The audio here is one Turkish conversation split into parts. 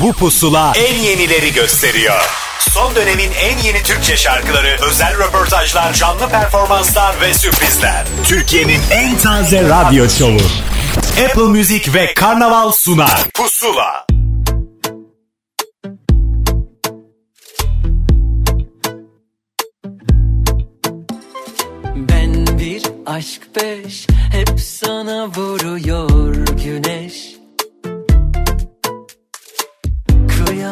Bu pusula en yenileri gösteriyor. Son dönemin en yeni Türkçe şarkıları, özel röportajlar, canlı performanslar ve sürprizler. Türkiye'nin en taze radyo şovu. Apple Music ve Karnaval sunar. Pusula. Ben bir aşk beş hep sana vuruyor güneş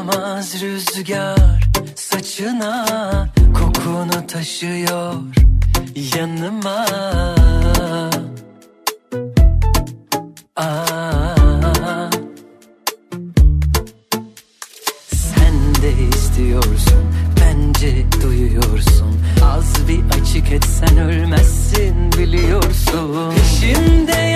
Kıyamaz rüzgar saçına kokunu taşıyor yanıma. Aa, sen de istiyorsun bence duyuyorsun. Az bir açık etsen ölmezsin biliyorsun. Peşimde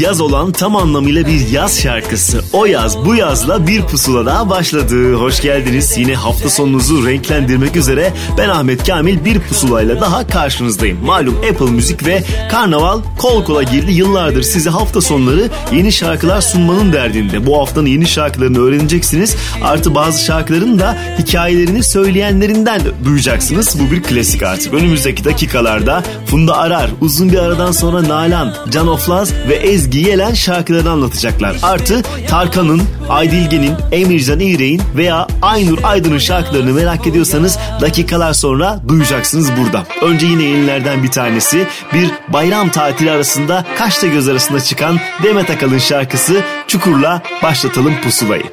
yaz olan tam anlamıyla bir yaz şarkısı. O yaz bu yazla bir pusula daha başladı. Hoş geldiniz. Yine hafta sonunuzu renklendirmek üzere ben Ahmet Kamil bir pusulayla daha karşınızdayım. Malum Apple Müzik ve Karnaval kol kola girdi. Yıllardır size hafta sonları yeni şarkılar sunmanın derdinde. Bu haftanın yeni şarkılarını öğreneceksiniz. Artı bazı şarkıların da hikayelerini söyleyenlerinden duyacaksınız. Bu bir klasik artık. Önümüzdeki dakikalarda Funda Arar, uzun bir aradan sonra Nalan, Can Oflaz ve Ezgi Yelen şarkılarını anlatacaklar. Artı Tarkan'ın, Aydilge'nin, Emircan İğrek'in veya Aynur Aydın'ın şarkılarını merak ediyorsanız dakikalar sonra duyacaksınız burada. Önce yine yenilerden bir tanesi bir bayram tatili arasında kaşla göz arasında çıkan Demet Akalın şarkısı Çukur'la başlatalım pusulayı.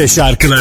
Türkçe şarkıları.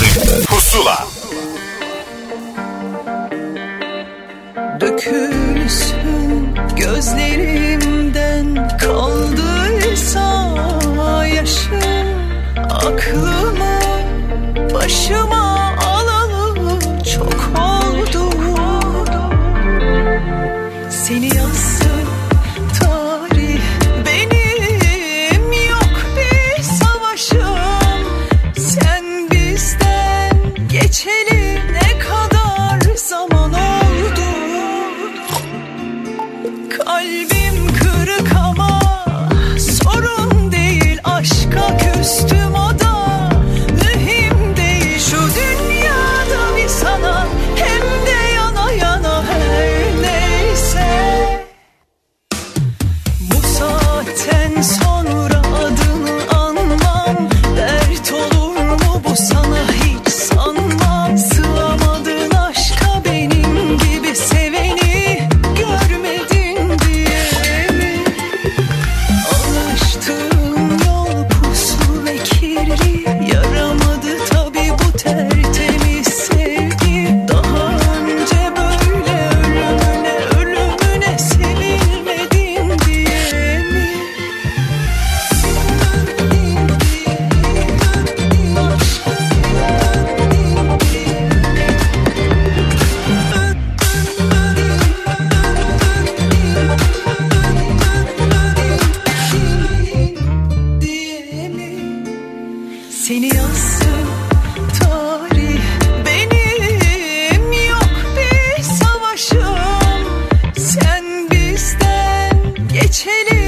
çelik.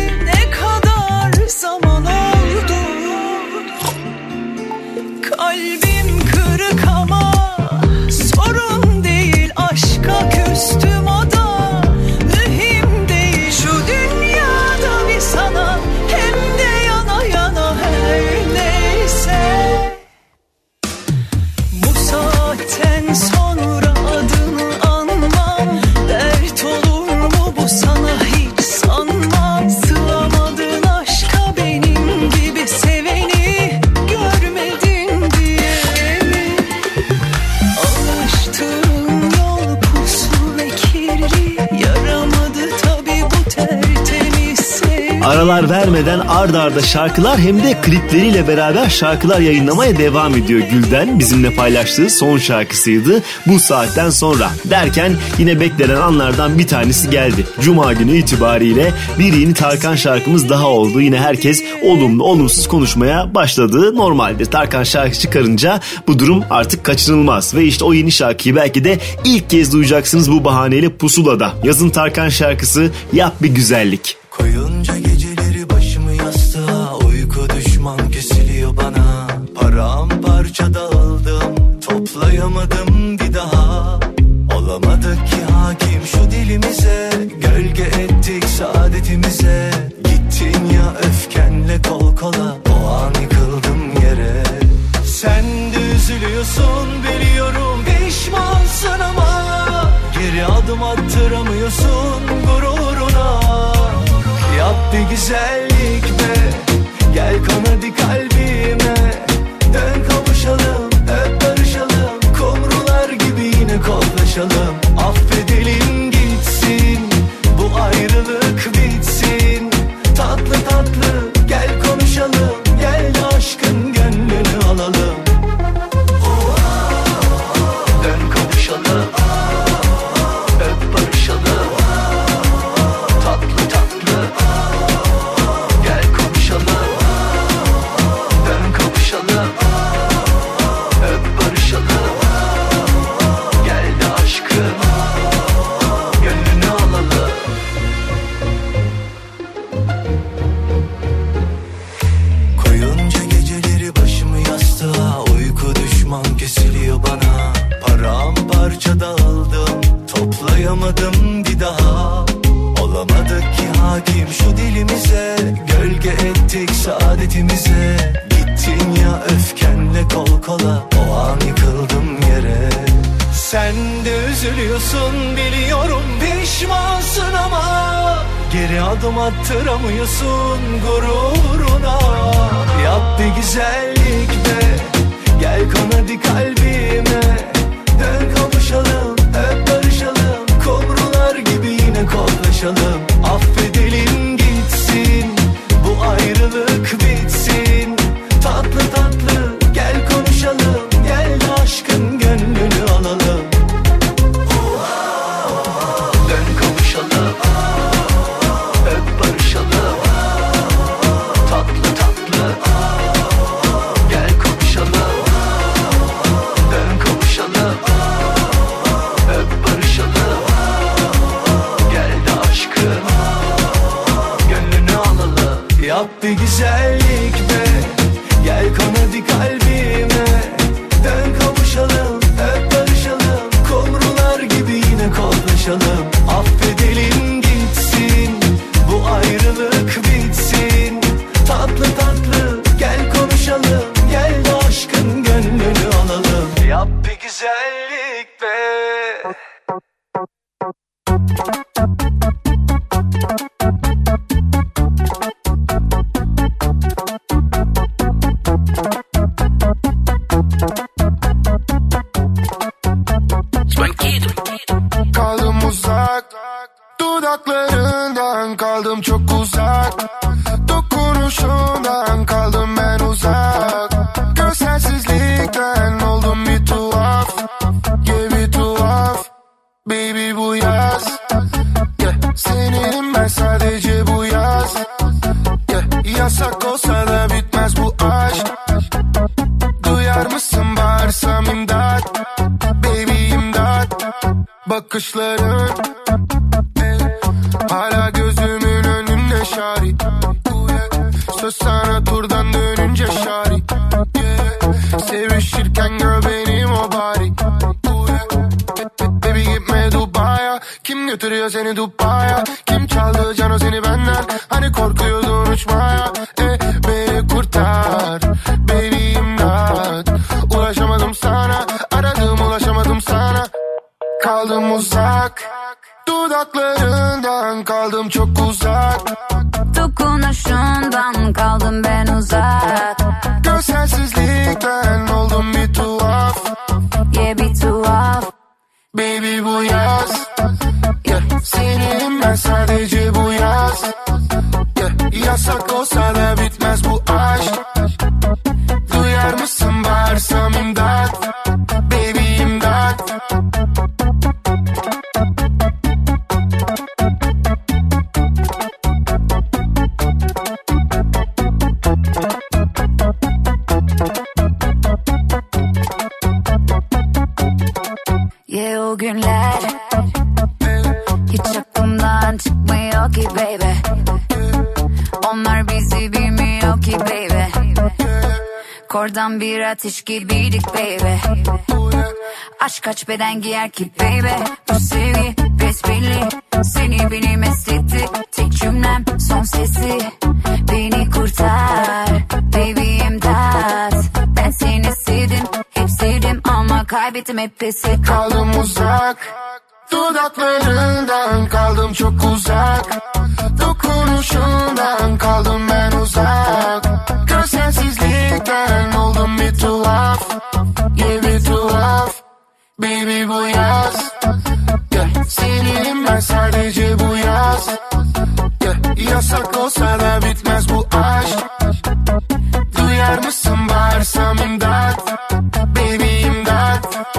ard arda şarkılar hem de klipleriyle beraber şarkılar yayınlamaya devam ediyor Gülden. Bizimle paylaştığı son şarkısıydı bu saatten sonra. Derken yine beklenen anlardan bir tanesi geldi. Cuma günü itibariyle bir yeni Tarkan şarkımız daha oldu. Yine herkes olumlu olumsuz konuşmaya başladı. Normaldir Tarkan şarkı çıkarınca bu durum artık kaçınılmaz. Ve işte o yeni şarkıyı belki de ilk kez duyacaksınız bu bahaneyle Pusula'da. Yazın Tarkan şarkısı Yap Bir Güzellik. Koyunca gece Yaşayamadım bir daha. Olamadık ki hakim şu dilimize. Gölge ettik saadetimize. Gittin ya öfkenle kol kola. O an yıkıldım yere. Sen de üzülüyorsun biliyorum. Pişmansın ama Geri adım attıramıyorsun gururuna. Yap bir güzellik be. Gel kanadı kalbime çalar bir daha. Olamadık ki hakim şu dilimize. Gölge ettik saadetimize. Gittin ya öfkenle kol kola. O an yıkıldım yere. Sen de üzülüyorsun biliyorum pişmansın ama Geri adım attıramıyorsun gururuna. Yap bir güzellik be Gel kan kalbime. Dön kavuşalım. Kollaşalım Kaldım uzak. Dudaklarından kaldım çok uzak. Dokunuşundan kaldım ben uzak. Görselsizlikten oldum bir tuhaf. Yeah bir tuhaf. Baby bu yaz. Yeah. Senin ben sadece bu yaz. Yeah. Yasak olsa da bitmez bu aşk. Duyar mısın bağırsam imdat ateş gibiydik baby. Aşk kaç beden giyer ki baby? Bu sevgi besbelli. Seni beni mest etti Tek cümlem son sesi. Beni kurtar Baby imdat. Ben seni sevdim Hep sevdim ama kaybettim hep pes Kaldım uzak Dudaklarından kaldım çok uzak Dokunuşundan kaldım ben uzak Görselsizlikten oldum bir tuhaf Yeah bir tuhaf Baby bu yaz yeah. Senin ben sadece bu yaz yeah. Yasak olsa da bitmez bu aşk Duyar mısın bağırsam imdat Baby imdat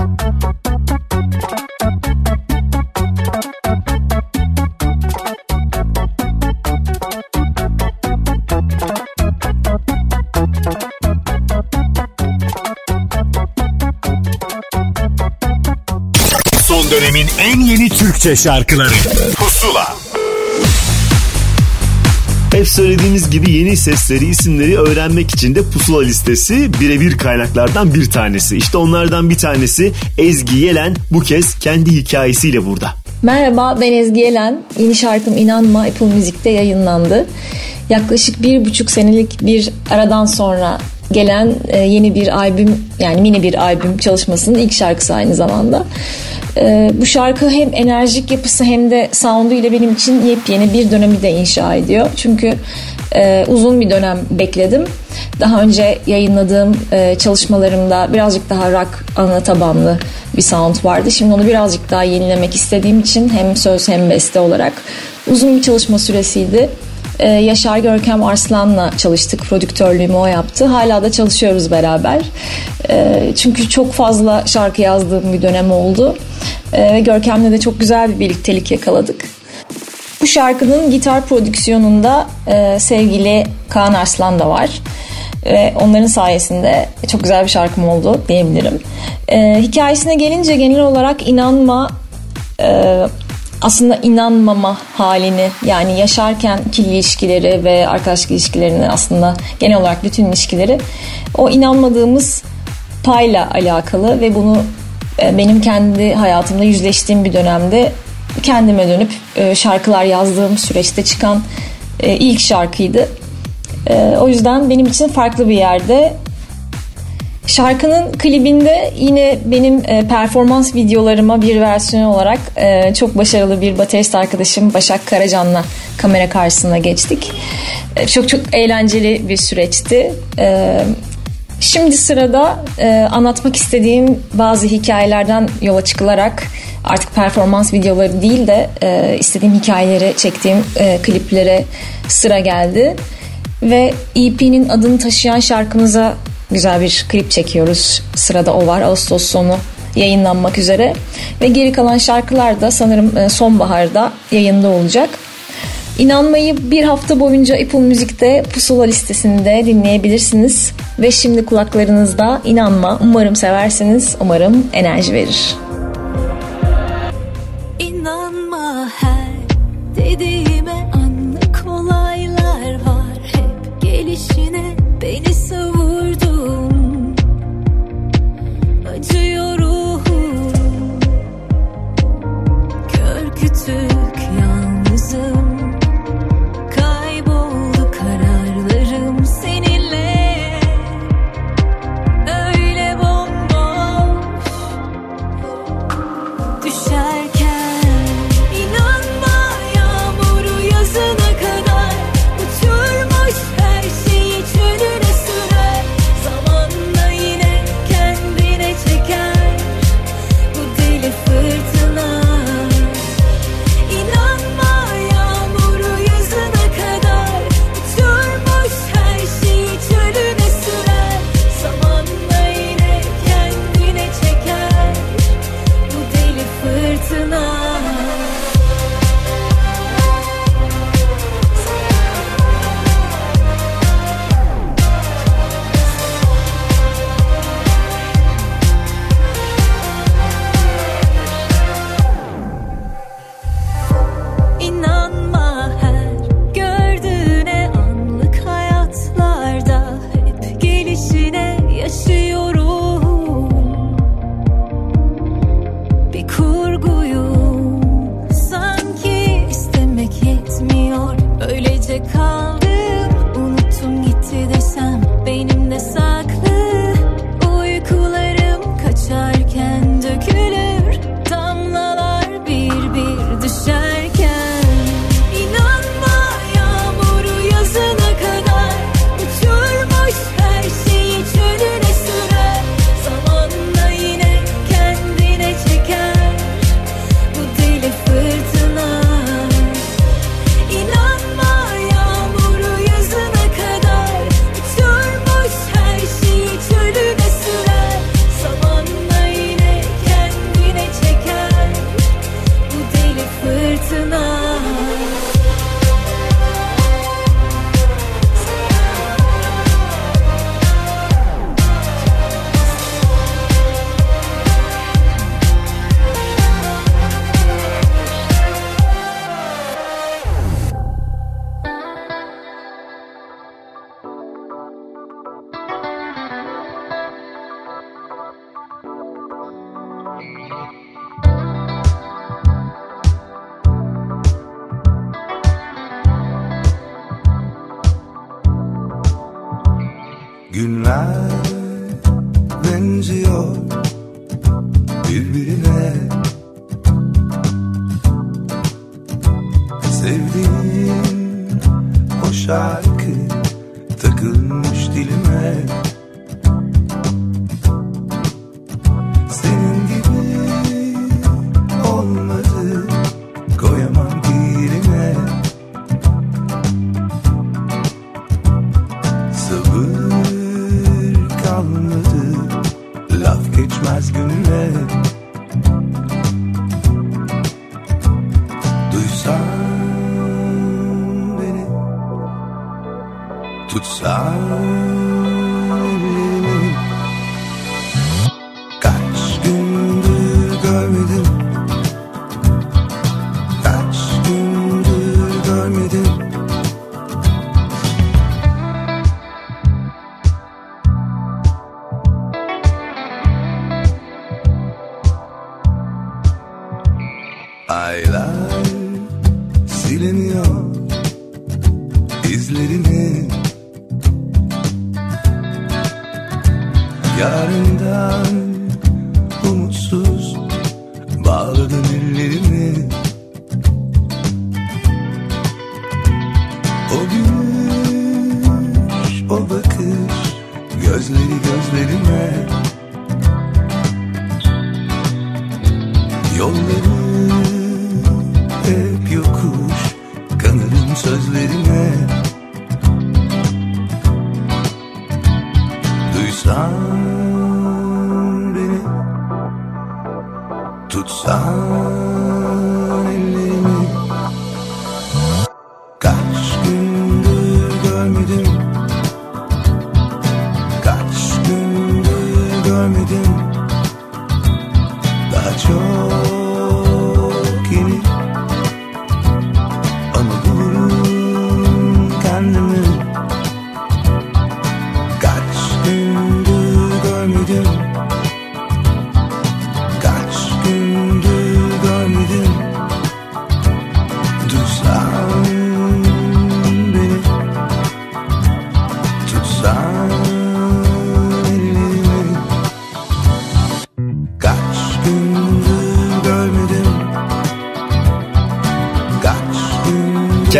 dönemin en yeni Türkçe şarkıları Pusula Hep söylediğimiz gibi yeni sesleri, isimleri öğrenmek için de pusula listesi birebir kaynaklardan bir tanesi. İşte onlardan bir tanesi Ezgi Yelen bu kez kendi hikayesiyle burada. Merhaba ben Ezgi Yelen. Yeni şarkım İnanma Apple Müzik'te yayınlandı. Yaklaşık bir buçuk senelik bir aradan sonra gelen e, yeni bir albüm yani mini bir albüm çalışmasının ilk şarkısı aynı zamanda. E, bu şarkı hem enerjik yapısı hem de sound'u ile benim için yepyeni bir dönemi de inşa ediyor. Çünkü e, uzun bir dönem bekledim. Daha önce yayınladığım e, çalışmalarımda birazcık daha rock ana tabanlı bir sound vardı. Şimdi onu birazcık daha yenilemek istediğim için hem söz hem beste olarak uzun bir çalışma süresiydi. Ee, Yaşar Görkem Arslan'la çalıştık. Prodüktörlüğümü o yaptı. Hala da çalışıyoruz beraber. Ee, çünkü çok fazla şarkı yazdığım bir dönem oldu. Ee, Görkem'le de çok güzel bir birliktelik yakaladık. Bu şarkının gitar prodüksiyonunda e, sevgili Kaan Arslan da var. Ve onların sayesinde çok güzel bir şarkım oldu diyebilirim. E, hikayesine gelince genel olarak inanma e, aslında inanmama halini yani yaşarken ikili ilişkileri ve arkadaşlık ilişkilerini aslında genel olarak bütün ilişkileri o inanmadığımız payla alakalı ve bunu e, benim kendi hayatımda yüzleştiğim bir dönemde kendime dönüp e, şarkılar yazdığım süreçte çıkan e, ilk şarkıydı. O yüzden benim için farklı bir yerde Şarkının klibinde yine benim e, performans videolarıma bir versiyon olarak e, çok başarılı bir baterist arkadaşım Başak Karacan'la kamera karşısına geçtik. E, çok çok eğlenceli bir süreçti. Şimdi sırada anlatmak istediğim bazı hikayelerden yola çıkılarak artık performans videoları değil de istediğim hikayeleri çektiğim kliplere sıra geldi. Ve EP'nin adını taşıyan şarkımıza güzel bir klip çekiyoruz. Sırada o var. Ağustos sonu yayınlanmak üzere. Ve geri kalan şarkılar da sanırım e, sonbaharda yayında olacak. İnanmayı bir hafta boyunca Apple Müzik'te pusula listesinde dinleyebilirsiniz. Ve şimdi kulaklarınızda inanma. Umarım seversiniz. Umarım enerji verir. İnanma her dediğime anlık olaylar var hep gelişine beni savurdun do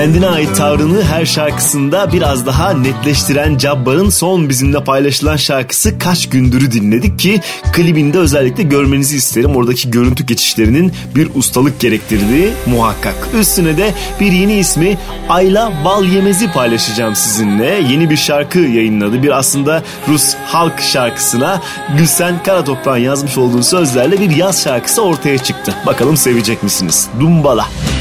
kendine ait tavrını her şarkısında biraz daha netleştiren Cabbar'ın son bizimle paylaşılan şarkısı Kaç Gündür'ü dinledik ki klibinde özellikle görmenizi isterim. Oradaki görüntü geçişlerinin bir ustalık gerektirdiği muhakkak. Üstüne de bir yeni ismi Ayla Bal Yemez'i paylaşacağım sizinle. Yeni bir şarkı yayınladı. Bir aslında Rus halk şarkısına Gülsen Karatoprak'ın yazmış olduğu sözlerle bir yaz şarkısı ortaya çıktı. Bakalım sevecek misiniz? Dumbala. Dumbala.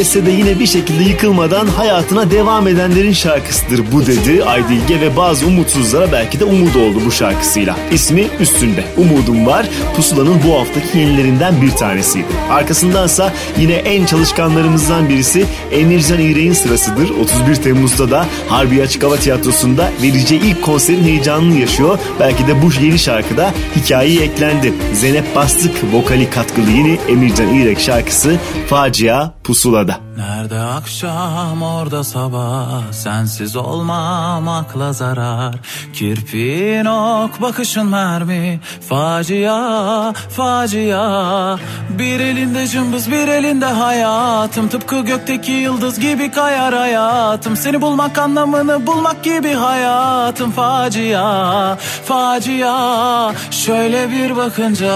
Kaybetse de yine bir şekilde yıkılmadan hayatına devam edenlerin şarkısıdır bu dedi Aydilge ve bazı umutsuzlara belki de umut oldu bu şarkısıyla. İsmi üstünde. Umudum var. Pusula'nın bu haftaki yenilerinden bir tanesiydi. Arkasındansa yine en çalışkanlarımızdan birisi Emircan İğrek'in sırasıdır. 31 Temmuz'da da Harbi Açık Hava Tiyatrosu'nda vereceği ilk konserin heyecanını yaşıyor. Belki de bu yeni şarkıda hikayeyi eklendi. Zeynep Bastık vokali katkılı yeni Emircan İğrek şarkısı Facia Pusula'da. Nerede akşam orada sabah. Sensiz olmam akla zarar. Kirpiğin ok bakışın mermi. Facia facia. Bir elinde cımbız bir elinde hayatım. Tıpkı gökteki yıldız gibi kayar hayatım. Seni bulmak anlamını bulmak gibi hayatım. Facia facia. Şöyle bir bakınca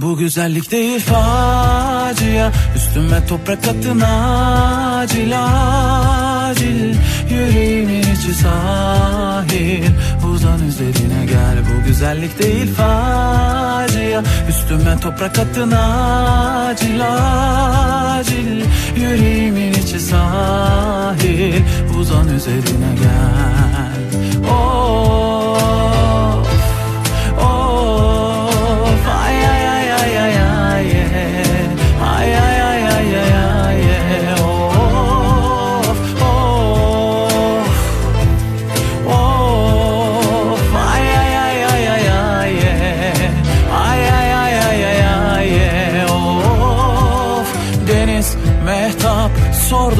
bu güzellik değil facia. Üstüme toprak atın acil acil. Yüreğimin içi sahil. Uzan üzerine gel. Bu güzellik değil facia. Üstüme toprak atın acil acil. Yüreğimin içi sahil. Uzan üzerine gel. Of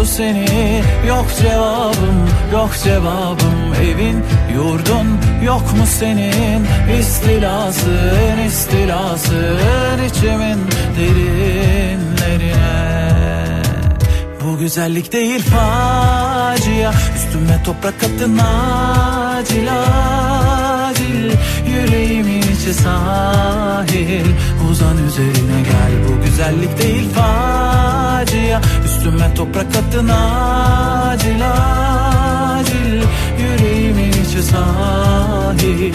sordu seni. Yok cevabım yok cevabım. Evin yurdun yok mu senin? İstilasın istilasın içimin derinlerine. Bu güzellik değil facia. Üstüme toprak atın acil acil. Yüreğimin içi sahil Uzan üzerine gel. Bu güzellik değil facia. Üstüme toprak atın acil acil. Yüreğimin içi sahil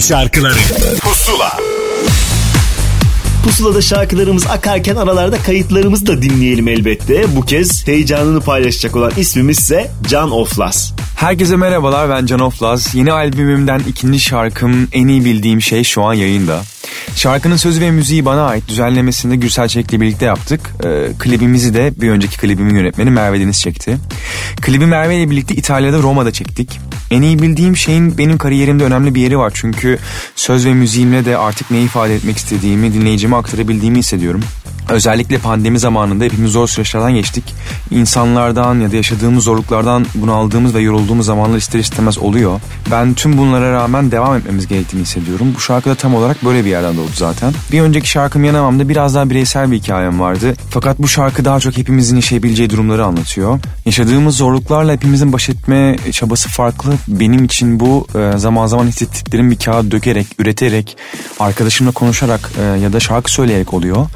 Türkçe şarkıları Pusula Pusula'da şarkılarımız akarken aralarda kayıtlarımızı da dinleyelim elbette. Bu kez heyecanını paylaşacak olan ismimiz ise Can Oflas. Herkese merhabalar ben Can Oflaz. Yeni albümümden ikinci şarkım en iyi bildiğim şey şu an yayında. Şarkının sözü ve müziği bana ait. Düzenlemesini Gürsel Çelik'le birlikte yaptık. Ee, klibimizi de bir önceki klibimin yönetmeni Merve Deniz çekti. Klibi Merve ile birlikte İtalya'da Roma'da çektik. En iyi bildiğim şeyin benim kariyerimde önemli bir yeri var. Çünkü söz ve müziğimle de artık ne ifade etmek istediğimi dinleyicime aktarabildiğimi hissediyorum. Özellikle pandemi zamanında hepimiz zor süreçlerden geçtik. İnsanlardan ya da yaşadığımız zorluklardan bunaldığımız ve yorulduğumuz zamanlar ister istemez oluyor. Ben tüm bunlara rağmen devam etmemiz gerektiğini hissediyorum. Bu şarkı da tam olarak böyle bir yerden doğdu zaten. Bir önceki şarkım Yanamam'da biraz daha bireysel bir hikayem vardı. Fakat bu şarkı daha çok hepimizin yaşayabileceği durumları anlatıyor. Yaşadığımız zorluklarla hepimizin baş etme çabası farklı. Benim için bu e, zaman zaman hissettiklerimi bir kağıt dökerek, üreterek, arkadaşımla konuşarak e, ya da şarkı söyleyerek oluyor.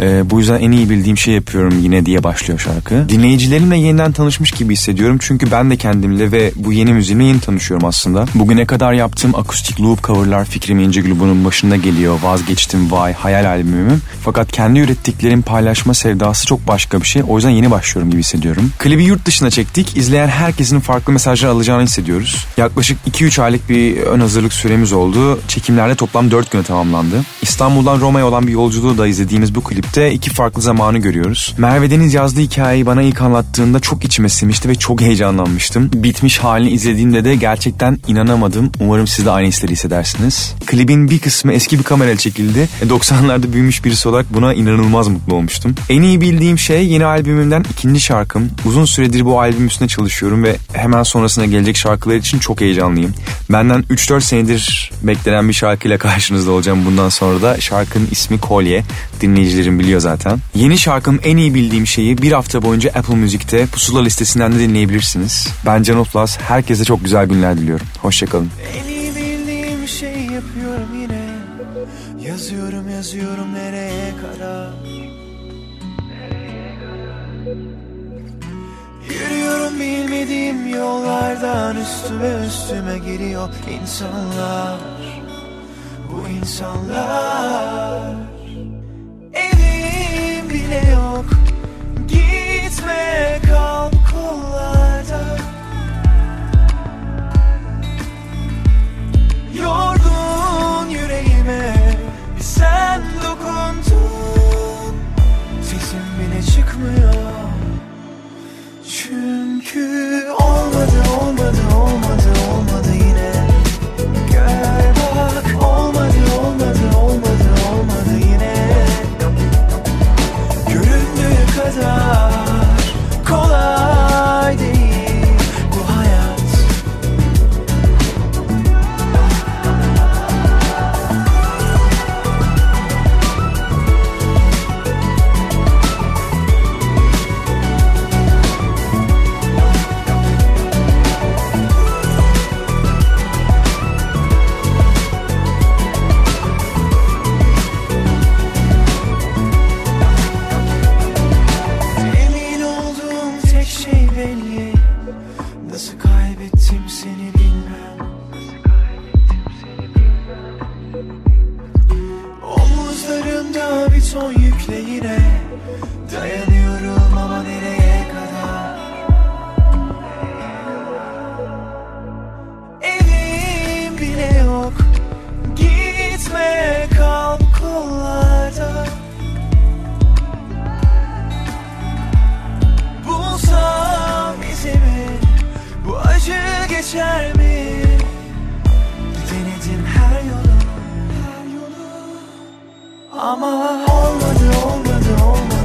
E, bu yüzden en iyi bildiğim şey yapıyorum yine diye başlıyor şarkı. Dinleyicilerimle yeniden tanışmış gibi hissediyorum. Çünkü ben de kendimle ve bu yeni müziğimle yeni tanışıyorum aslında. Bugüne kadar yaptığım akustik loop coverlar Fikrim İnce bunun başında geliyor. Vazgeçtim Vay Hayal albümüm. Fakat kendi ürettiklerim paylaşma sevdası çok başka bir şey. O yüzden yeni başlıyorum gibi hissediyorum. Klibi yurt dışına çektik. İzleyen herkesin farklı mesajlar alacağını hissediyoruz. Yaklaşık 2-3 aylık bir ön hazırlık süremiz oldu. Çekimlerle toplam 4 güne tamamlandı. İstanbul'dan Roma'ya olan bir yolculuğu da izlediğimiz bu klipte iki farklı zamanı görüyoruz. Merve Deniz yazdığı hikayeyi bana ilk anlattığında çok içime sinmişti ve çok heyecanlanmıştım. Bitmiş halini izlediğimde de gerçekten inanamadım. Umarım siz de aynı hisleri hissedersiniz. Klibin bir kısmı eski bir kamerayla çekildi. E, 90'larda büyümüş birisi olarak buna inanılmaz mutlu olmuştum. En iyi bildiğim şey yeni albümümden ikinci şarkım. Uzun süredir bu albüm üstüne çalışıyorum ve hemen sonrasına gelecek şarkılar için çok heyecanlıyım. Benden 3-4 senedir beklenen bir şarkıyla karşınızda olacağım bundan sonra da. Şarkının ismi Kolye. Dinleyicilerim biliyor zaten. Yeni şarkım en iyi bildiğim şeyi bir hafta boyunca Apple Müzik'te pusula listesinden de dinleyebilirsiniz. Ben Can Otlas. Herkese çok güzel günler diliyorum. Hoşçakalın. En bildiğim şey yapıyorum yine. Yazıyorum yazıyorum. Nereye kadar? Yürüyorum bilmediğim yollardan üstüme üstüme geliyor insanlar. Bu insanlar. Evim bile yok. Gitme kal. yandın Sesim bile çıkmıyor. Çünkü olmadı olmadı olmadı olmadı yine. Gel bak olmadı olmadı olmadı olmadı yine. Göründüğü kadar geçer mi? Denedin her yolu, her yolu. Ama olmadı olmadı olmadı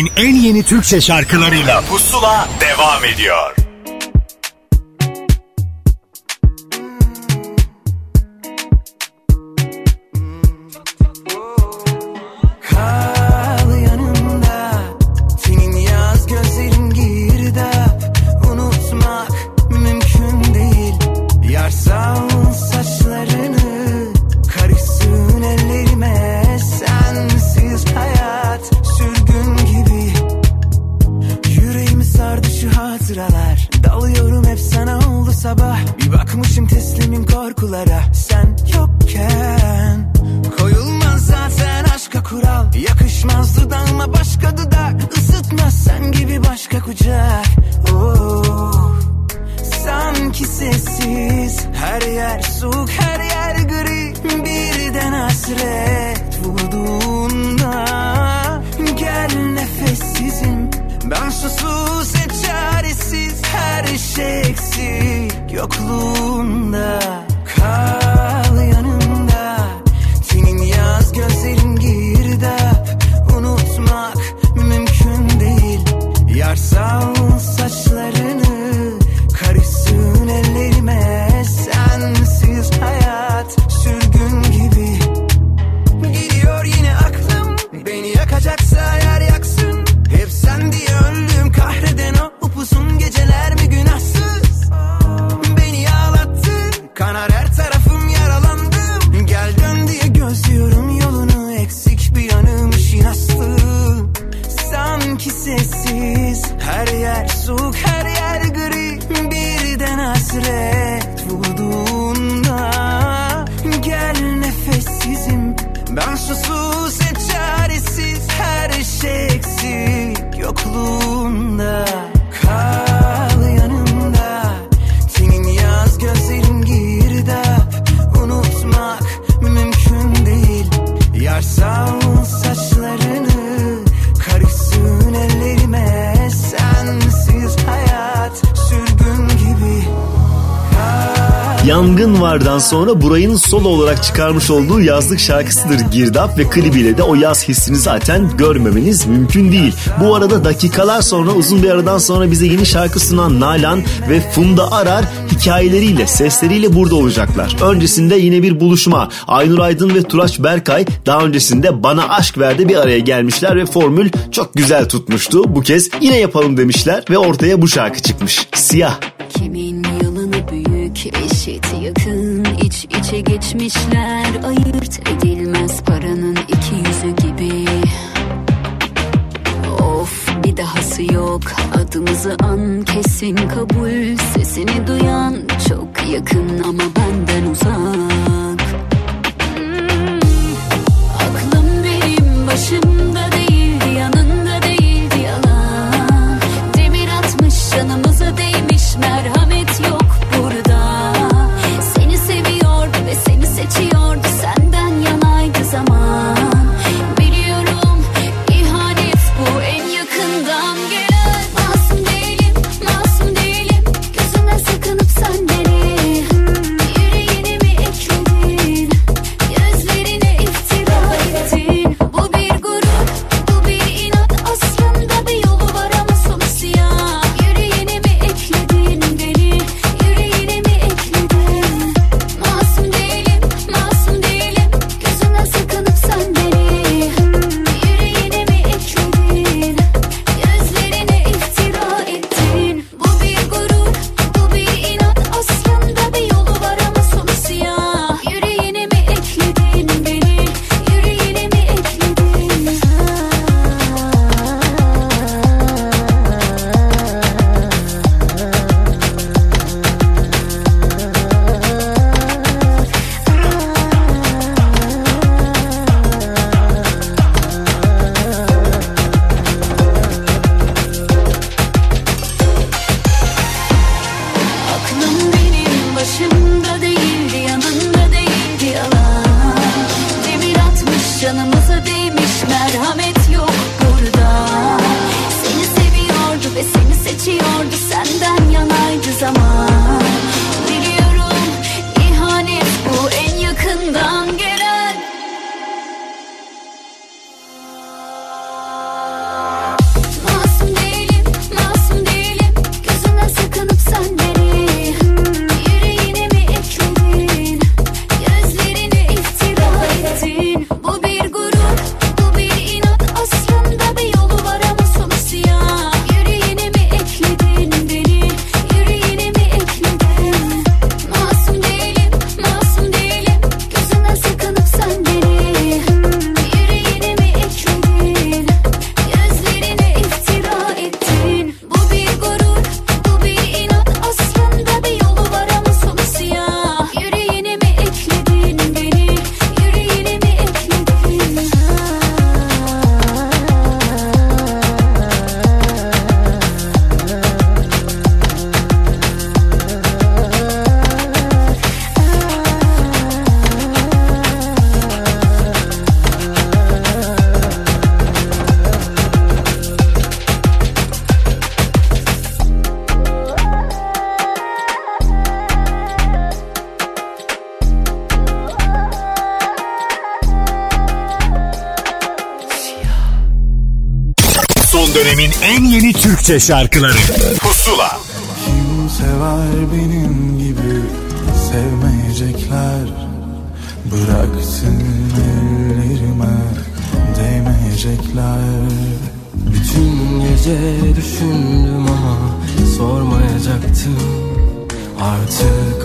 Türkiye'nin en yeni Türkçe şarkılarıyla Pusula devam ediyor. salsa. sonra Buray'ın solo olarak çıkarmış olduğu yazlık şarkısıdır Girdap ve klibiyle de o yaz hissini zaten görmemeniz mümkün değil. Bu arada dakikalar sonra uzun bir aradan sonra bize yeni şarkı sunan Nalan ve Funda Arar hikayeleriyle, sesleriyle burada olacaklar. Öncesinde yine bir buluşma. Aynur Aydın ve Turaç Berkay daha öncesinde Bana Aşk Verdi bir araya gelmişler ve formül çok güzel tutmuştu. Bu kez yine yapalım demişler ve ortaya bu şarkı çıkmış. Siyah. Kimin yalanı büyük eşit iç içe geçmişler Ayırt edilmez paranın iki yüzü gibi. Of bir dahası yok adımızı an kesin kabul. Sesini duyan çok yakın ama benden uzak. Türkçe şarkıları. Pusula. Kim sever benim gibi sevmeyecekler? Bıraksın ellerime değmeyecekler Bütün gece düşündüm ama sormayacaktım. Artık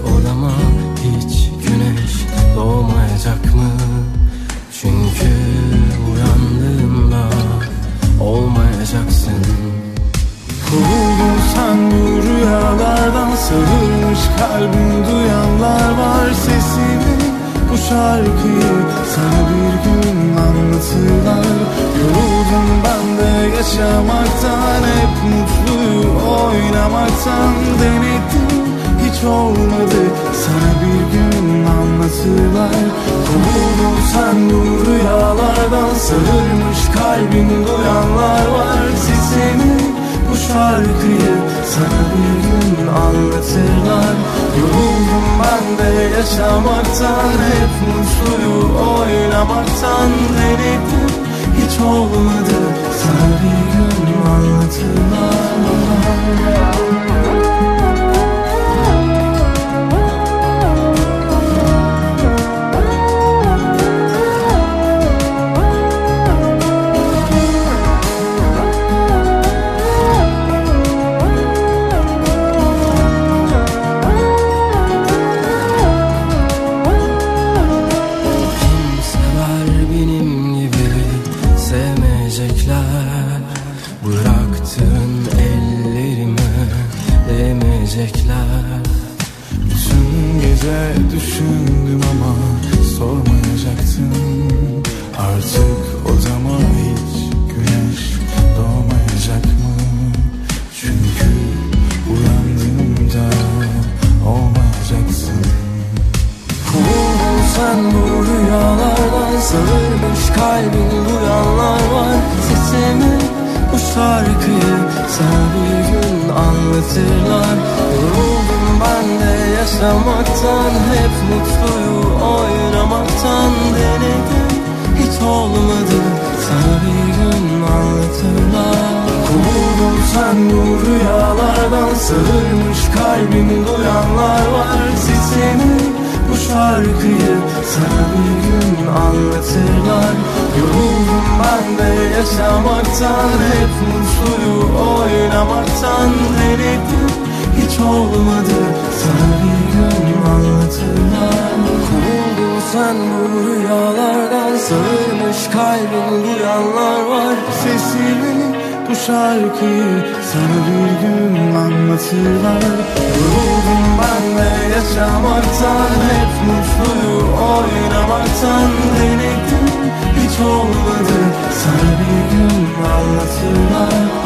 Kalbim duyanlar var sesini Bu şarkıyı sana bir gün anlatırlar. Yoruldum ben de yaşamaktan Hep mutluyu oynamaktan Denettim. Hiç olmadı Sana bir gün anlatırlar. Kovuldun sen bu rüyalardan Sarılmış kalbin duyanlar var sesini bu şarkıyı sana bir gün anlatırlar. Yoruldum ben de yaşamaktan Hep mutluyu oynamaktan Denedim. Hiç olmadı Sana bir gün anlatırlar anlatırlar Yoruldum ben de yaşamaktan Hep mutluyu oynamaktan Denedim. Hiç olmadı Sana bir gün anlatırlar. Kovuldun sen bu rüyalardan Sarılmış kalbin duyanlar var. Sesimi bu şarkıyı sana bir gün anlatırlar Yoruldum ben de yaşamaktan Hep mutluyu oynamaktan Denedim hiç olmadı. Sana bir gün anlatırlar Kovuldun sen bu rüyalardan. Sağırmış kalbin duyanlar var. Sesimi bu şarkıyı sana bir gün anlatırlar Yoruldum ben de yaşamaktan Hep mutluyu oynamaktan Denedim hiç olmadı. Sana bir gün anlatırlar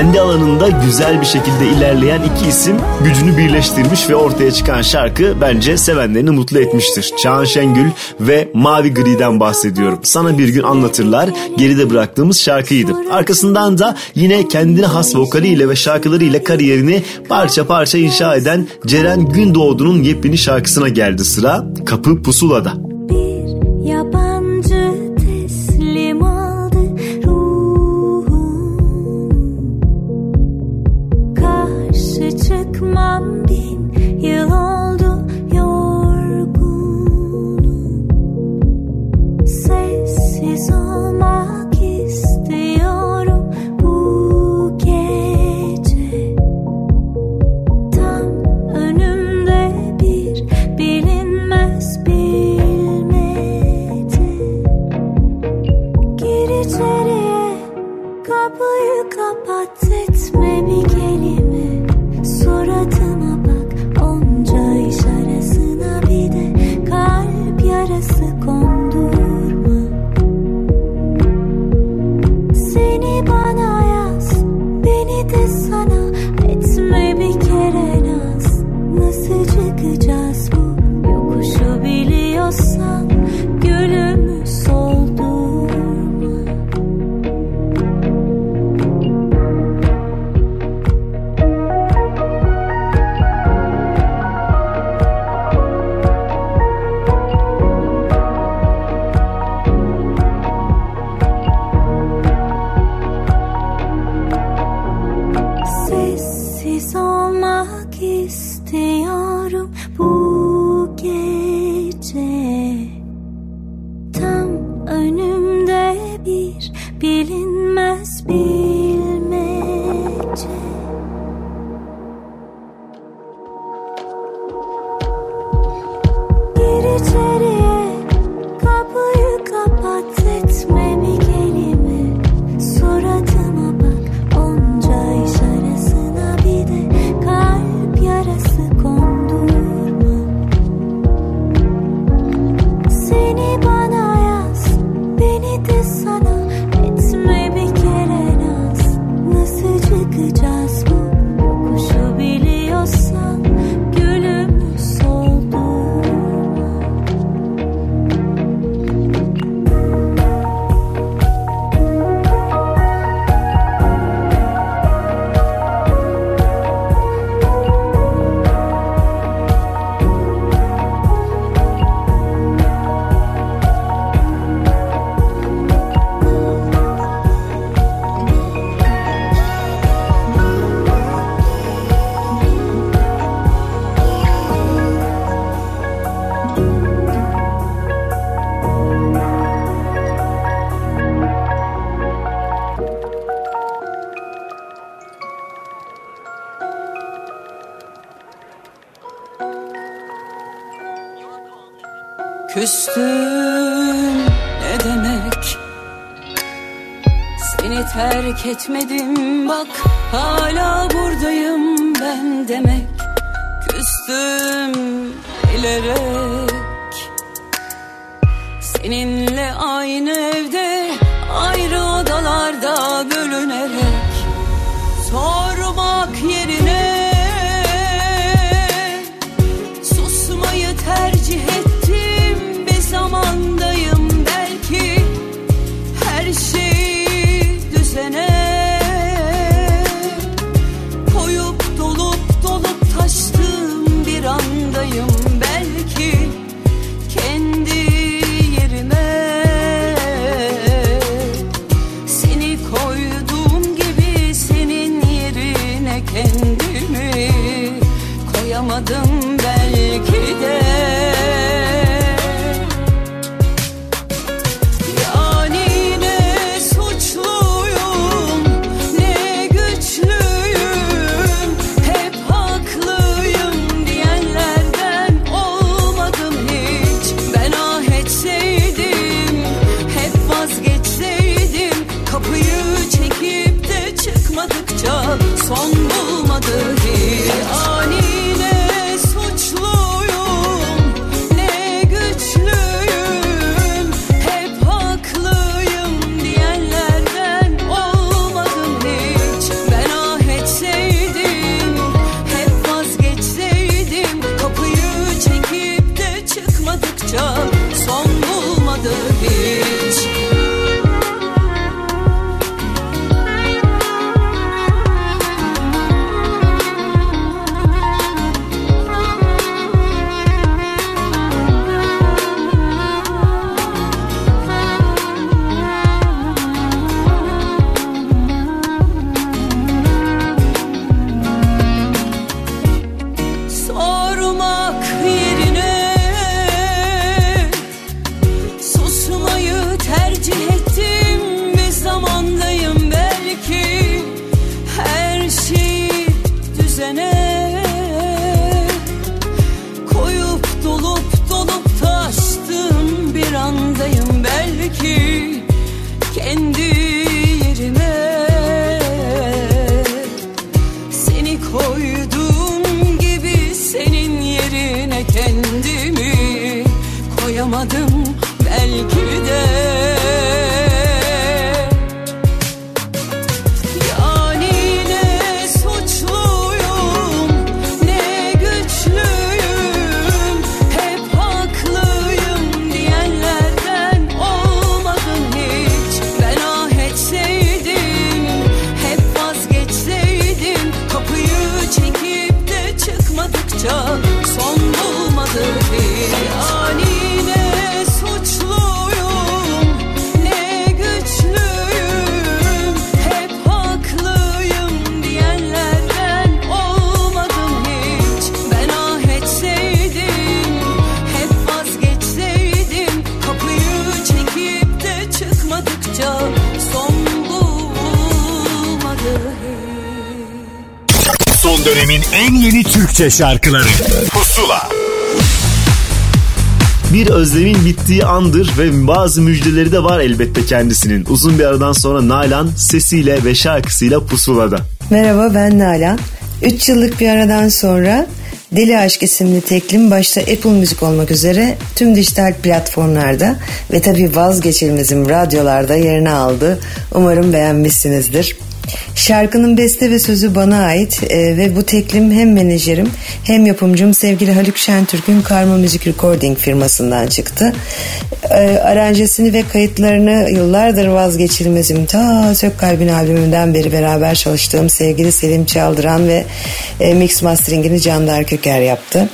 Kendi alanında güzel bir şekilde ilerleyen iki isim gücünü birleştirmiş ve ortaya çıkan şarkı bence sevenlerini mutlu etmiştir. Çağan Şengül ve Mavi Gri'den bahsediyorum. Sana bir gün anlatırlar geride bıraktığımız şarkıydı. Arkasından da yine kendine has vokaliyle ve şarkılarıyla kariyerini parça parça inşa eden Ceren Gündoğdu'nun yepyeni şarkısına geldi sıra Kapı Pusula'da. Etmedim. Bak hala Türkçe şarkıları Pusula Bir özlemin bittiği andır ve bazı müjdeleri de var elbette kendisinin. Uzun bir aradan sonra Nalan sesiyle ve şarkısıyla pusulada. Merhaba ben Nalan. 3 yıllık bir aradan sonra Deli Aşk isimli teklim başta Apple Müzik olmak üzere tüm dijital platformlarda ve tabi vazgeçilmezim radyolarda yerini aldı. Umarım beğenmişsinizdir. Şarkının beste ve sözü bana ait e, ve bu teklim hem menajerim hem yapımcım sevgili Haluk Şentürk'ün Karma Müzik Recording firmasından çıktı. E, aranjesini ve kayıtlarını yıllardır vazgeçilmezim ta Sök Kalbin albümünden beri beraber çalıştığım sevgili Selim Çaldıran ve e, mix masteringini Candar Köker yaptı.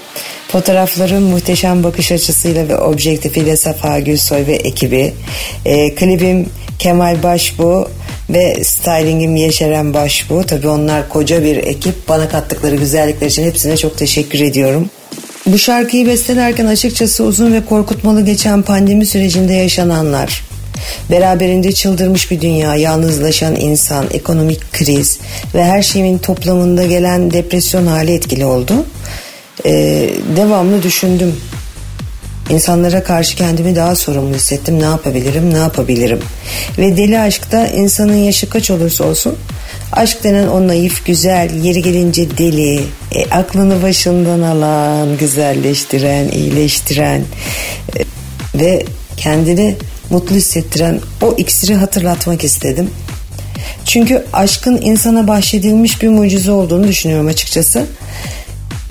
Fotoğrafların muhteşem bakış açısıyla ve objektifiyle Safa Gülsoy ve ekibi. E, klibim Kemal Başbu ve stylingim Yeşeren Başbu. Tabii onlar koca bir ekip. Bana kattıkları güzellikler için hepsine çok teşekkür ediyorum. Bu şarkıyı bestelerken açıkçası uzun ve korkutmalı geçen pandemi sürecinde yaşananlar, beraberinde çıldırmış bir dünya, yalnızlaşan insan, ekonomik kriz ve her şeyin toplamında gelen depresyon hali etkili oldu. Ee, devamlı düşündüm. İnsanlara karşı kendimi daha sorumlu hissettim. Ne yapabilirim, ne yapabilirim? Ve deli aşkta insanın yaşı kaç olursa olsun aşk denen o naif, güzel, yeri gelince deli, e, aklını başından alan, güzelleştiren, iyileştiren e, ve kendini mutlu hissettiren o iksiri hatırlatmak istedim. Çünkü aşkın insana bahşedilmiş bir mucize olduğunu düşünüyorum açıkçası.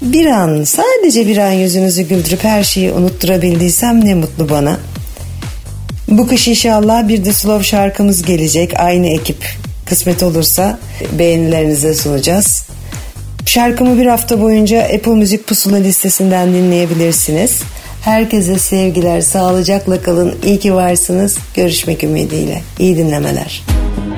Bir an sadece bir an yüzünüzü güldürüp her şeyi unutturabildiysem ne mutlu bana. Bu kış inşallah bir de slow şarkımız gelecek. Aynı ekip kısmet olursa beğenilerinize sunacağız. Şarkımı bir hafta boyunca Apple Müzik Pusula listesinden dinleyebilirsiniz. Herkese sevgiler, sağlıcakla kalın. İyi ki varsınız. Görüşmek ümidiyle. İyi dinlemeler. Bir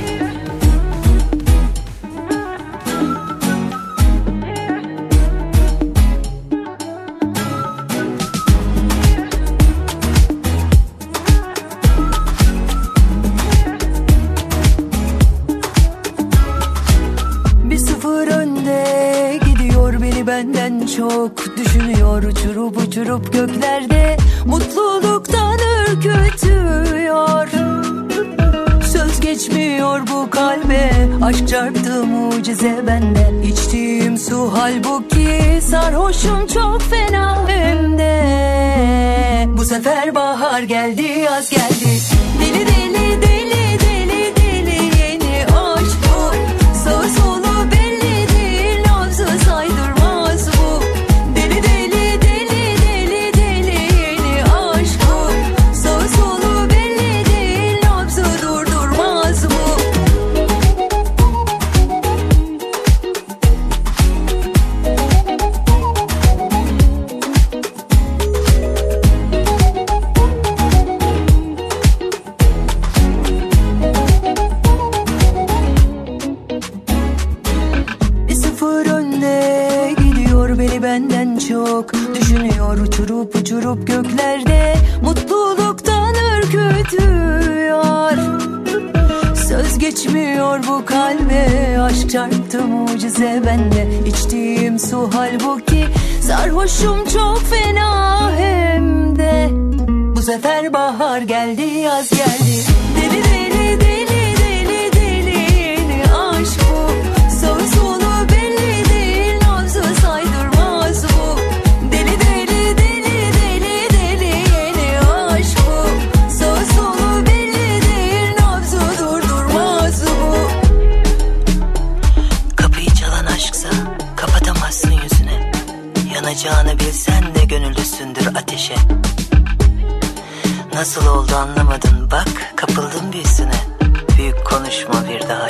uçurup göklerde Mutluluktan ürkütüyor. Söz geçmiyor bu kalbe Aşk çarptı mucize bende. İçtiğim su halbuki Sarhoşum çok fena hem de Bu sefer bahar geldi yaz geldi. Deli deli deli deli benden çok Düşünüyor uçurup uçurup göklerde Mutluluktan ürkütüyor. Söz geçmiyor bu kalbe Aşk çarptı mucize bende. İçtiğim su halbuki Sarhoşum çok fena hem de. Bu sefer bahar geldi yaz geldi gönüllüsündür ateşe. Nasıl oldu anlamadın bak kapıldım büyüsüne Büyük konuşma bir daha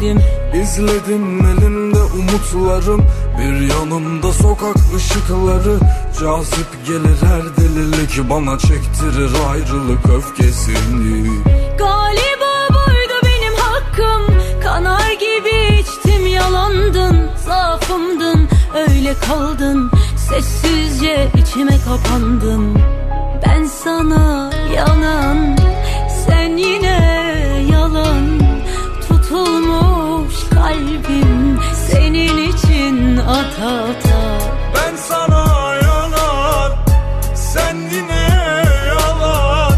Dinledim İzledim elimde umutlarım Bir yanımda sokak ışıkları. Cazip gelir her delilik Bana çektirir ayrılık öfkesini. Galiba buydu benim hakkım. Kanar gibi içtim yalandın Zaafımdın. Öyle kaldın Sessizce içime kapandın. Ben sana yanan Sen yine yalan kalbim Senin için ata ata Ben sana yanar Sen yine yalan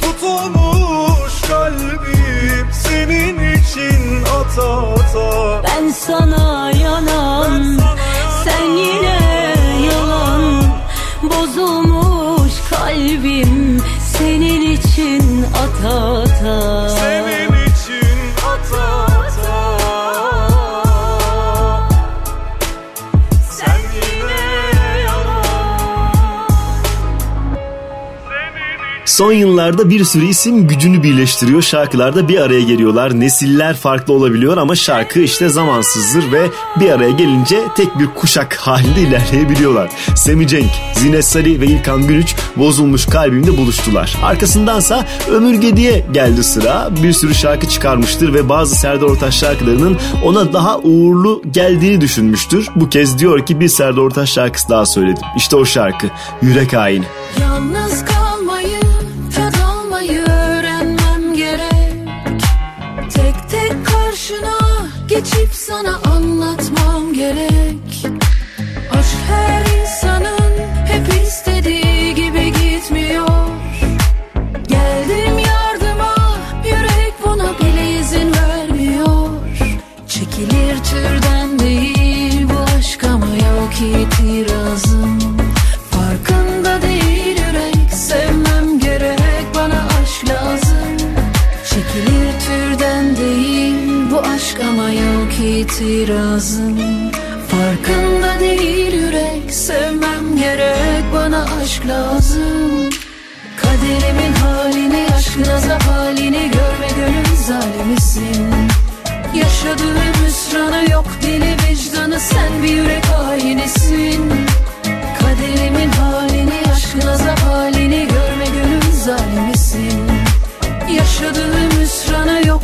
Tutulmuş kalbim Senin için ata ata Ben sana yanan Sen yine yalan. Bozulmuş kalbim Senin için ata ata Son yıllarda bir sürü isim gücünü birleştiriyor. Şarkılarda bir araya geliyorlar. Nesiller farklı olabiliyor ama şarkı işte zamansızdır ve bir araya gelince tek bir kuşak halinde ilerleyebiliyorlar. Semi Cenk, Zine Sarı ve İlkan Günüç bozulmuş kalbimde buluştular. Arkasındansa Ömür Gedi'ye geldi sıra. Bir sürü şarkı çıkarmıştır ve bazı Serdar Ortaç şarkılarının ona daha uğurlu geldiğini düşünmüştür. Bu kez diyor ki bir Serdar Ortaç şarkısı daha söyledim. İşte o şarkı Yürek Haini. Yalnız kalmayı, geçip sana itirazım Farkında değil yürek sevmem gerek bana aşk lazım. Kaderimin halini aşkına halini görme gönül zalimisin. Yaşadığım hüsranı yok dili vicdanı sen bir yürek hainisin. Kaderimin halini aşkına halini görme gönül zalimisin. Yaşadığım hüsranı yok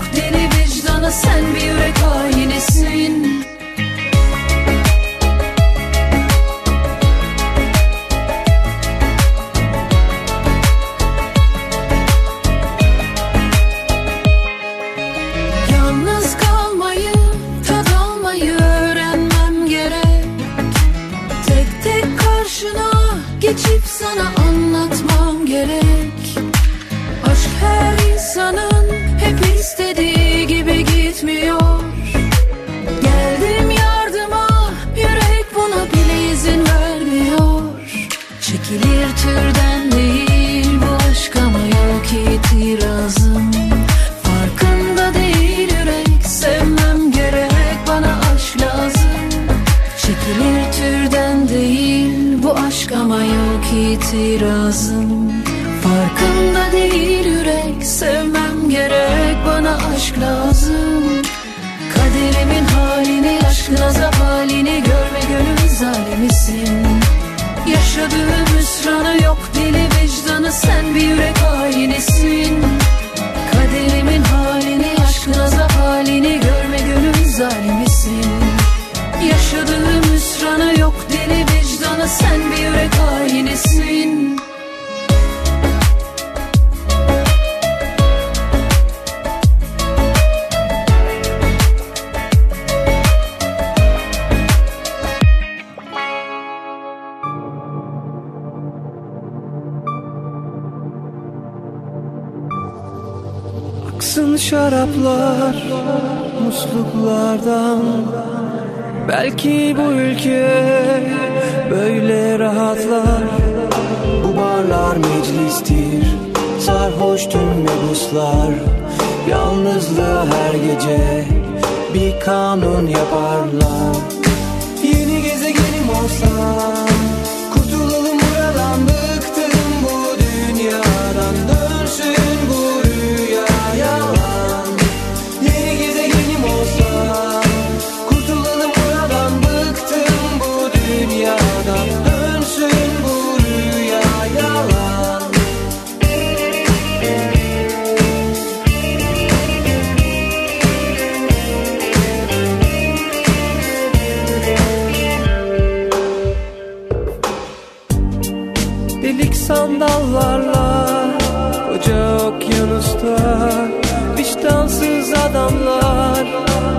Vicdansız adamlar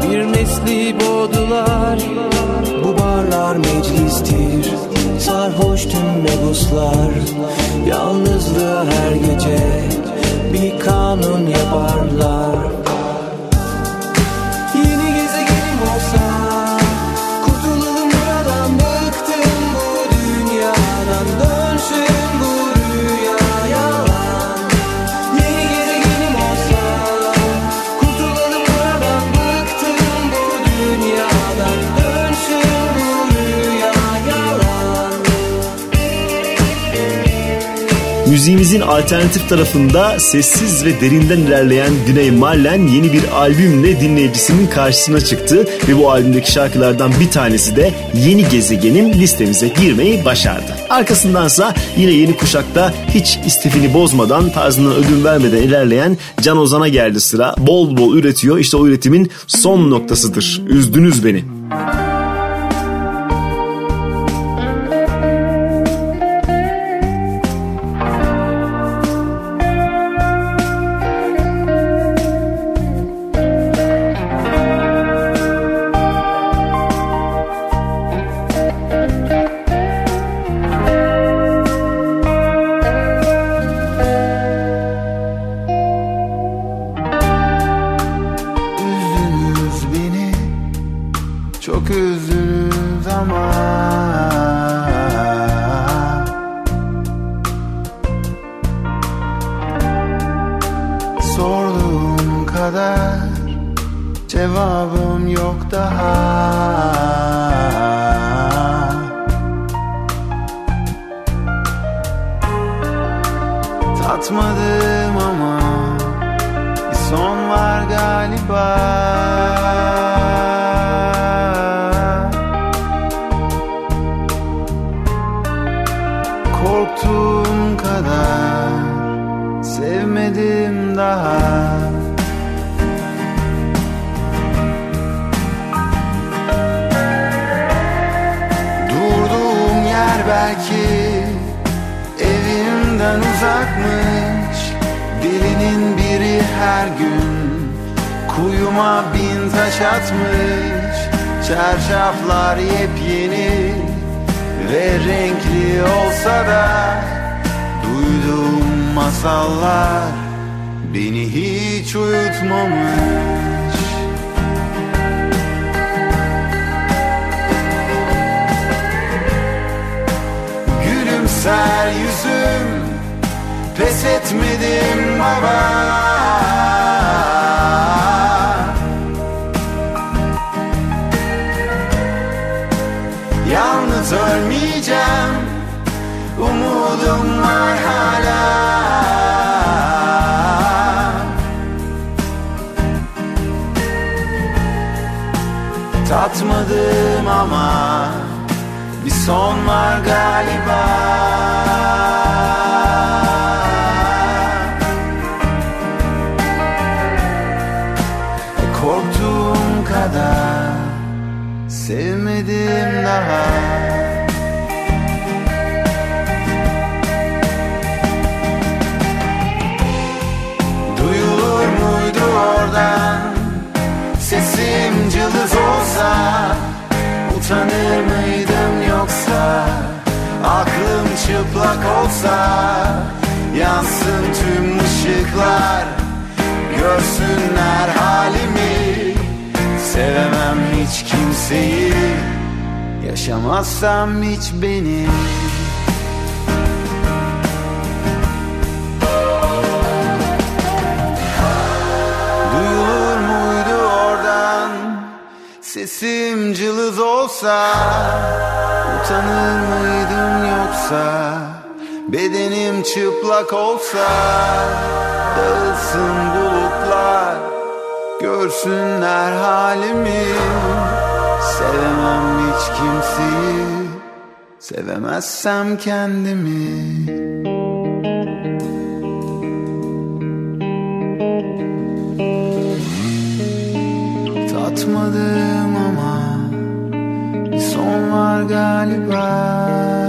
Bir nesli boğdular. Bu barlar meclistir Sarhoş tüm meguslar Yalnızlığa her gece Bir kanun yaparlar Müziğimizin alternatif tarafında sessiz ve derinden ilerleyen Güney Marlen yeni bir albümle dinleyicisinin karşısına çıktı ve bu albümdeki şarkılardan bir tanesi de Yeni Gezegenim listemize girmeyi başardı. Arkasındansa yine yeni kuşakta hiç istifini bozmadan tarzından ödün vermeden ilerleyen Can Ozan'a geldi sıra. Bol bol üretiyor işte o üretimin son noktasıdır. Üzdünüz beni. Masallar beni hiç uyutmamış. Gülümser yüzüm pes etmedim baba. Yalnız ölmeyeceğim Umudum var hala Tatmadım ama bir son var galiba çıplak olsa Yansın tüm ışıklar Görsünler halimi. Sevemem hiç kimseyi Yaşamazsam hiç beni. Duyulur muydu oradan Sesim cılız olsa Utanır mıydım yoksa Bedenim çıplak olsa Dağılsın bulutlar Görsünler halimi. Sevemem hiç kimseyi Sevemezsem kendimi. Tatmadım ama bir son var galiba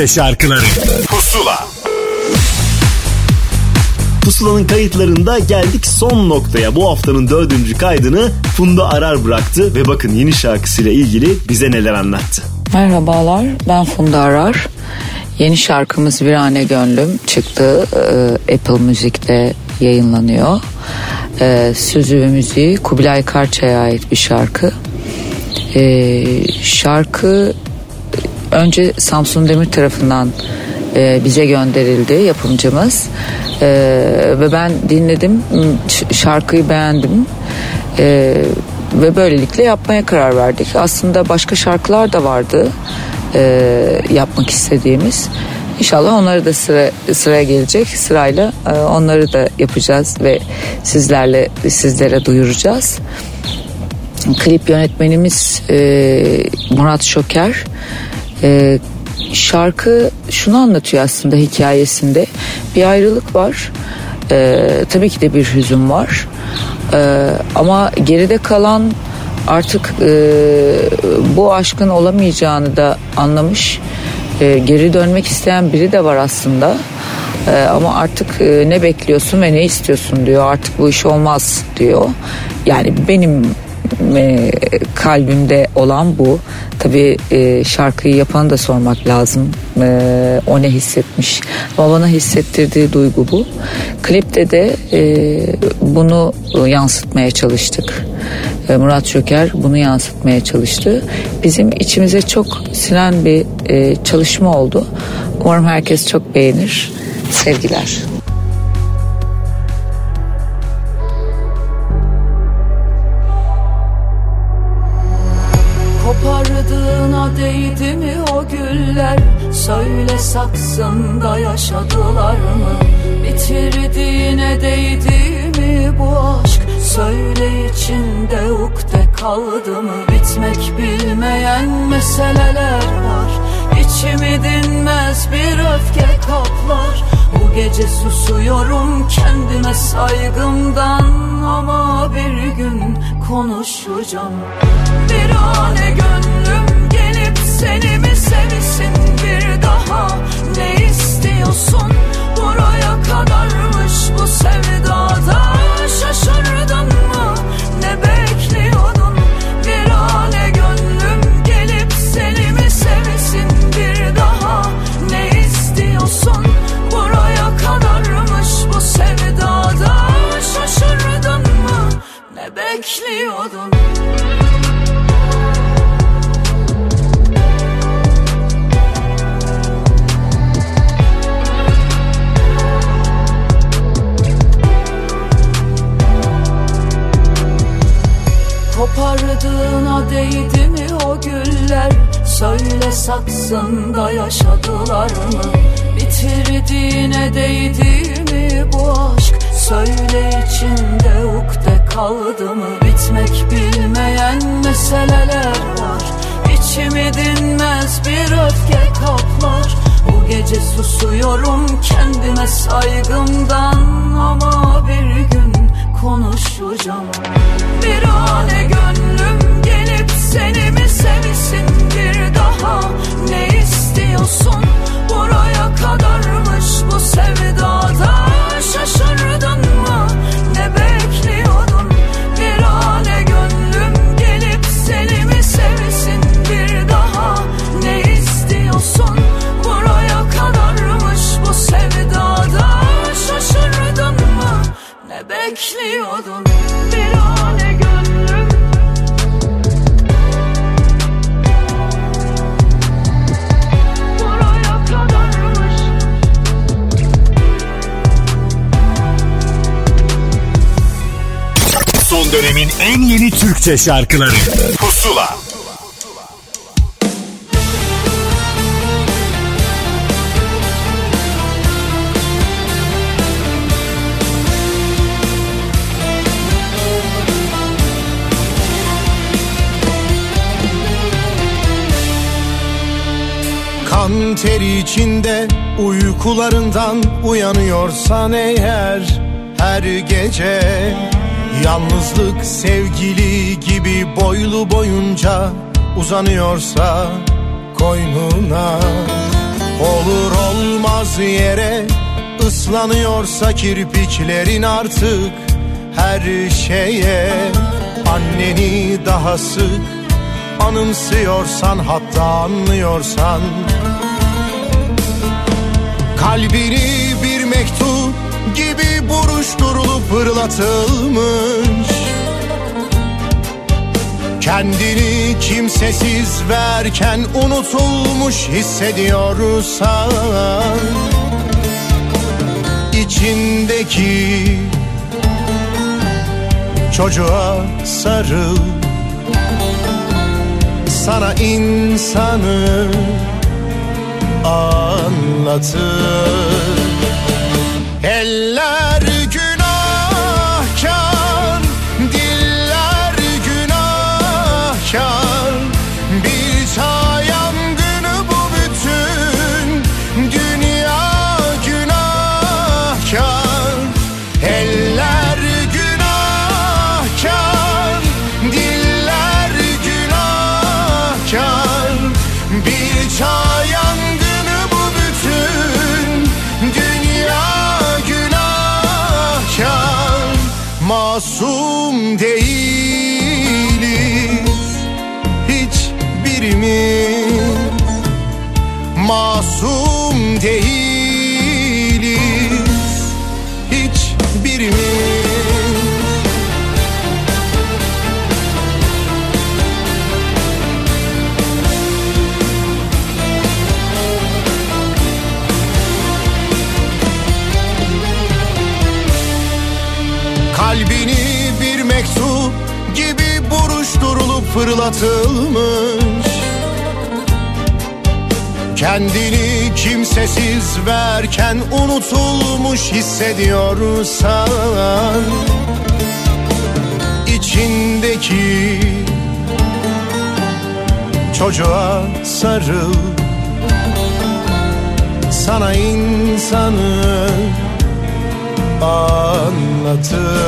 Türkçe şarkıları Pusula Pusula'nın kayıtlarında geldik son noktaya. Bu haftanın dördüncü kaydını Funda Arar bıraktı ve bakın yeni şarkısıyla ilgili bize neler anlattı. Merhabalar ben Funda Arar. Yeni şarkımız Virane Gönlüm çıktı. Ee, Apple Müzik'te yayınlanıyor. Ee, sözü ve müziği Kubilay Karçay'a ait bir şarkı. Ee, şarkı önce Samsun Demir tarafından e, bize gönderildi yapımcımız. Ee, ve ben dinledim şarkıyı beğendim. Ee, ve böylelikle yapmaya karar verdik. Aslında başka şarkılar da vardı e, yapmak istediğimiz. İnşallah onları da sıra, sıraya gelecek. Sırayla e, onları da yapacağız ve sizlerle sizlere duyuracağız. Klip yönetmenimiz e, Murat Şoker. E, şarkı şunu anlatıyor aslında hikayesinde. Bir ayrılık var. E, tabii ki de bir hüzün var. E, ama geride kalan artık e, bu aşkın olamayacağını da anlamış. E, geri dönmek isteyen biri de var aslında. E, ama artık e, ne bekliyorsun ve ne istiyorsun diyor. Artık bu iş olmaz diyor. Yani benim e, kalbimde olan bu. Tabii e, şarkıyı yapanı da sormak lazım. E, o ne hissetmiş. Ama bana hissettirdiği duygu bu. Klipte de e, bunu yansıtmaya çalıştık. E, Murat Şöker bunu yansıtmaya çalıştı. Bizim içimize çok silen bir e, çalışma oldu. Umarım herkes çok beğenir. Sevgiler. Güller Söyle saksında yaşadılar mı? Bitirdiğine değdi mi bu aşk? Söyle kaldı mı? Bitmek bilmeyen meseleler var. İçimi dinmez bir öfke kaplar. Bu gece susuyorum kendime saygımdan Ama bir gün konuşacağım. Bir ane gönlüm seni mi sevsin bir daha? Ne istiyorsun? Buraya kadarmış bu sevdada. Şaşırdın mı? Ne bekliyordun saksında yaşadılar mı? Bitirdiğine değdi mi bu aşk? Söyle içinde ukde kaldı mı? Bitmek bilmeyen meseleler var. İçimi dinmez bir öfke kaplar. Bu gece susuyorum kendime saygımdan. Ama bir gün konuşacağım. Bir gönlüm gelip seni mi sevsin bir daha? Ne istiyorsun? Buraya kadarmış bu sevdada. Şaşırdın mı? Ne bekliyordun dönemin en yeni Türkçe şarkıları. Pusula. Kan teri içinde uykularından uyanıyorsan eğer her gece Yalnızlık sevgili gibi boylu boyunca uzanıyorsa koynuna Olur olmaz yere ıslanıyorsa kirpiklerin artık her şeye. Anneni daha sık anımsıyorsan hatta anlıyorsan Kalbini buruşturulup fırlatılmış. Kendini kimsesiz verken unutulmuş hissediyorsan içindeki çocuğa sarıl. Sana insanı anlatır fırlatılmış Kendini kimsesiz verken unutulmuş hissediyorsan içindeki çocuğa sarıl. Sana insanı anlatır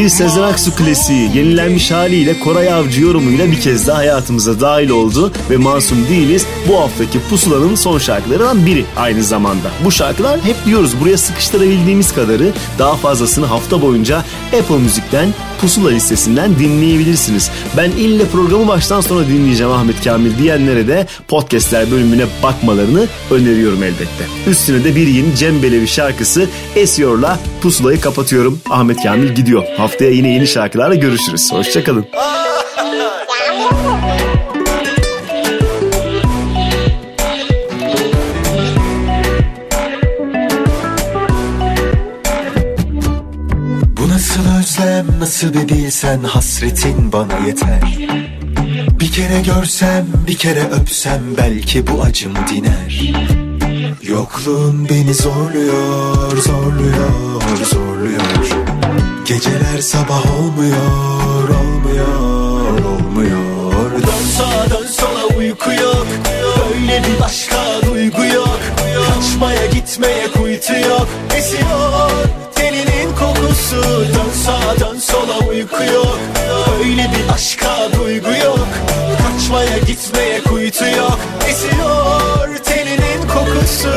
Bir Sezen Aksu klasiği yenilenmiş haliyle Koray Avcı yorumuyla bir kez daha hayatımıza dahil oldu ve Masum Değiliz bu haftaki Pusula'nın son şarkılarından biri aynı zamanda. Bu şarkılar hep diyoruz buraya sıkıştırabildiğimiz kadarı daha fazlasını hafta boyunca Apple Müzik'ten Pusula listesinden dinleyebilirsiniz. Ben ille programı baştan sona dinleyeceğim Ahmet Kamil diyenlere de podcastler bölümüne bakmalarını öneriyorum elbette. Üstüne de bir yeni Cem Belevi şarkısı Esiyor'la Pusula'yı kapatıyorum. Ahmet Kamil gidiyor. Haftaya yine yeni şarkılarla görüşürüz. Hoşçakalın. Bu nasıl özlem nasıl bir bilsen hasretin bana yeter Bir kere görsem bir kere öpsem belki bu acım diner Yokluğun beni zorluyor zorluyor zorluyor Geceler sabah olmuyor olmuyor olmuyor. Dön sağa dön sola uyku yok. Böyle bir başka duygu yok. Kaçmaya gitmeye kuytu yok. Esiyor teninin kokusu. Dön sağa dön sola uyku yok. Öyle bir başka duygu yok. Kaçmaya gitmeye kuytu yok. Esiyor teninin kokusu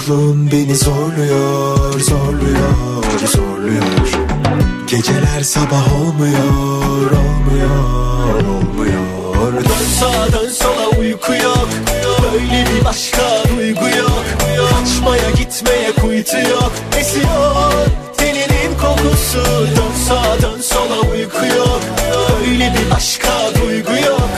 Yokluğun beni zorluyor, zorluyor, zorluyor. Geceler sabah olmuyor, olmuyor, olmuyor. Dön sağa dön sola uyku yok. Böyle bir başka duygu yok. Kaçmaya gitmeye kuytu yok. Esiyor teninin kokusu. Dön sağa dön sola uyku yok. Öyle bir başka duygu yok.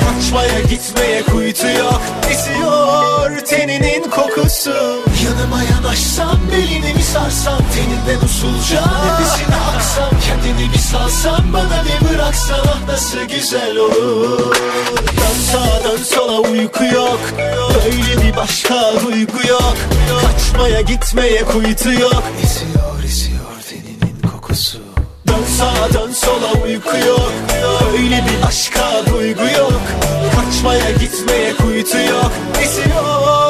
Kaçmaya gitmeye kuytu yok. Esiyor teninin kokusu Yanıma yanaşsam belini bir sarsam Teninden usulca nefesini aksam Kendini bir salsam bana bir bıraksan Ah nasıl güzel olur. Dön sağa sola uyku yok Öyle bir başka duygu yok. Kaçmaya gitmeye kuytu yok. Esiyor esiyor teninin kokusu. Dön sağa sola uyku yok Öyle bir başka duygu yok. Kaçmaya gitmeye kuytu yok. Esiyor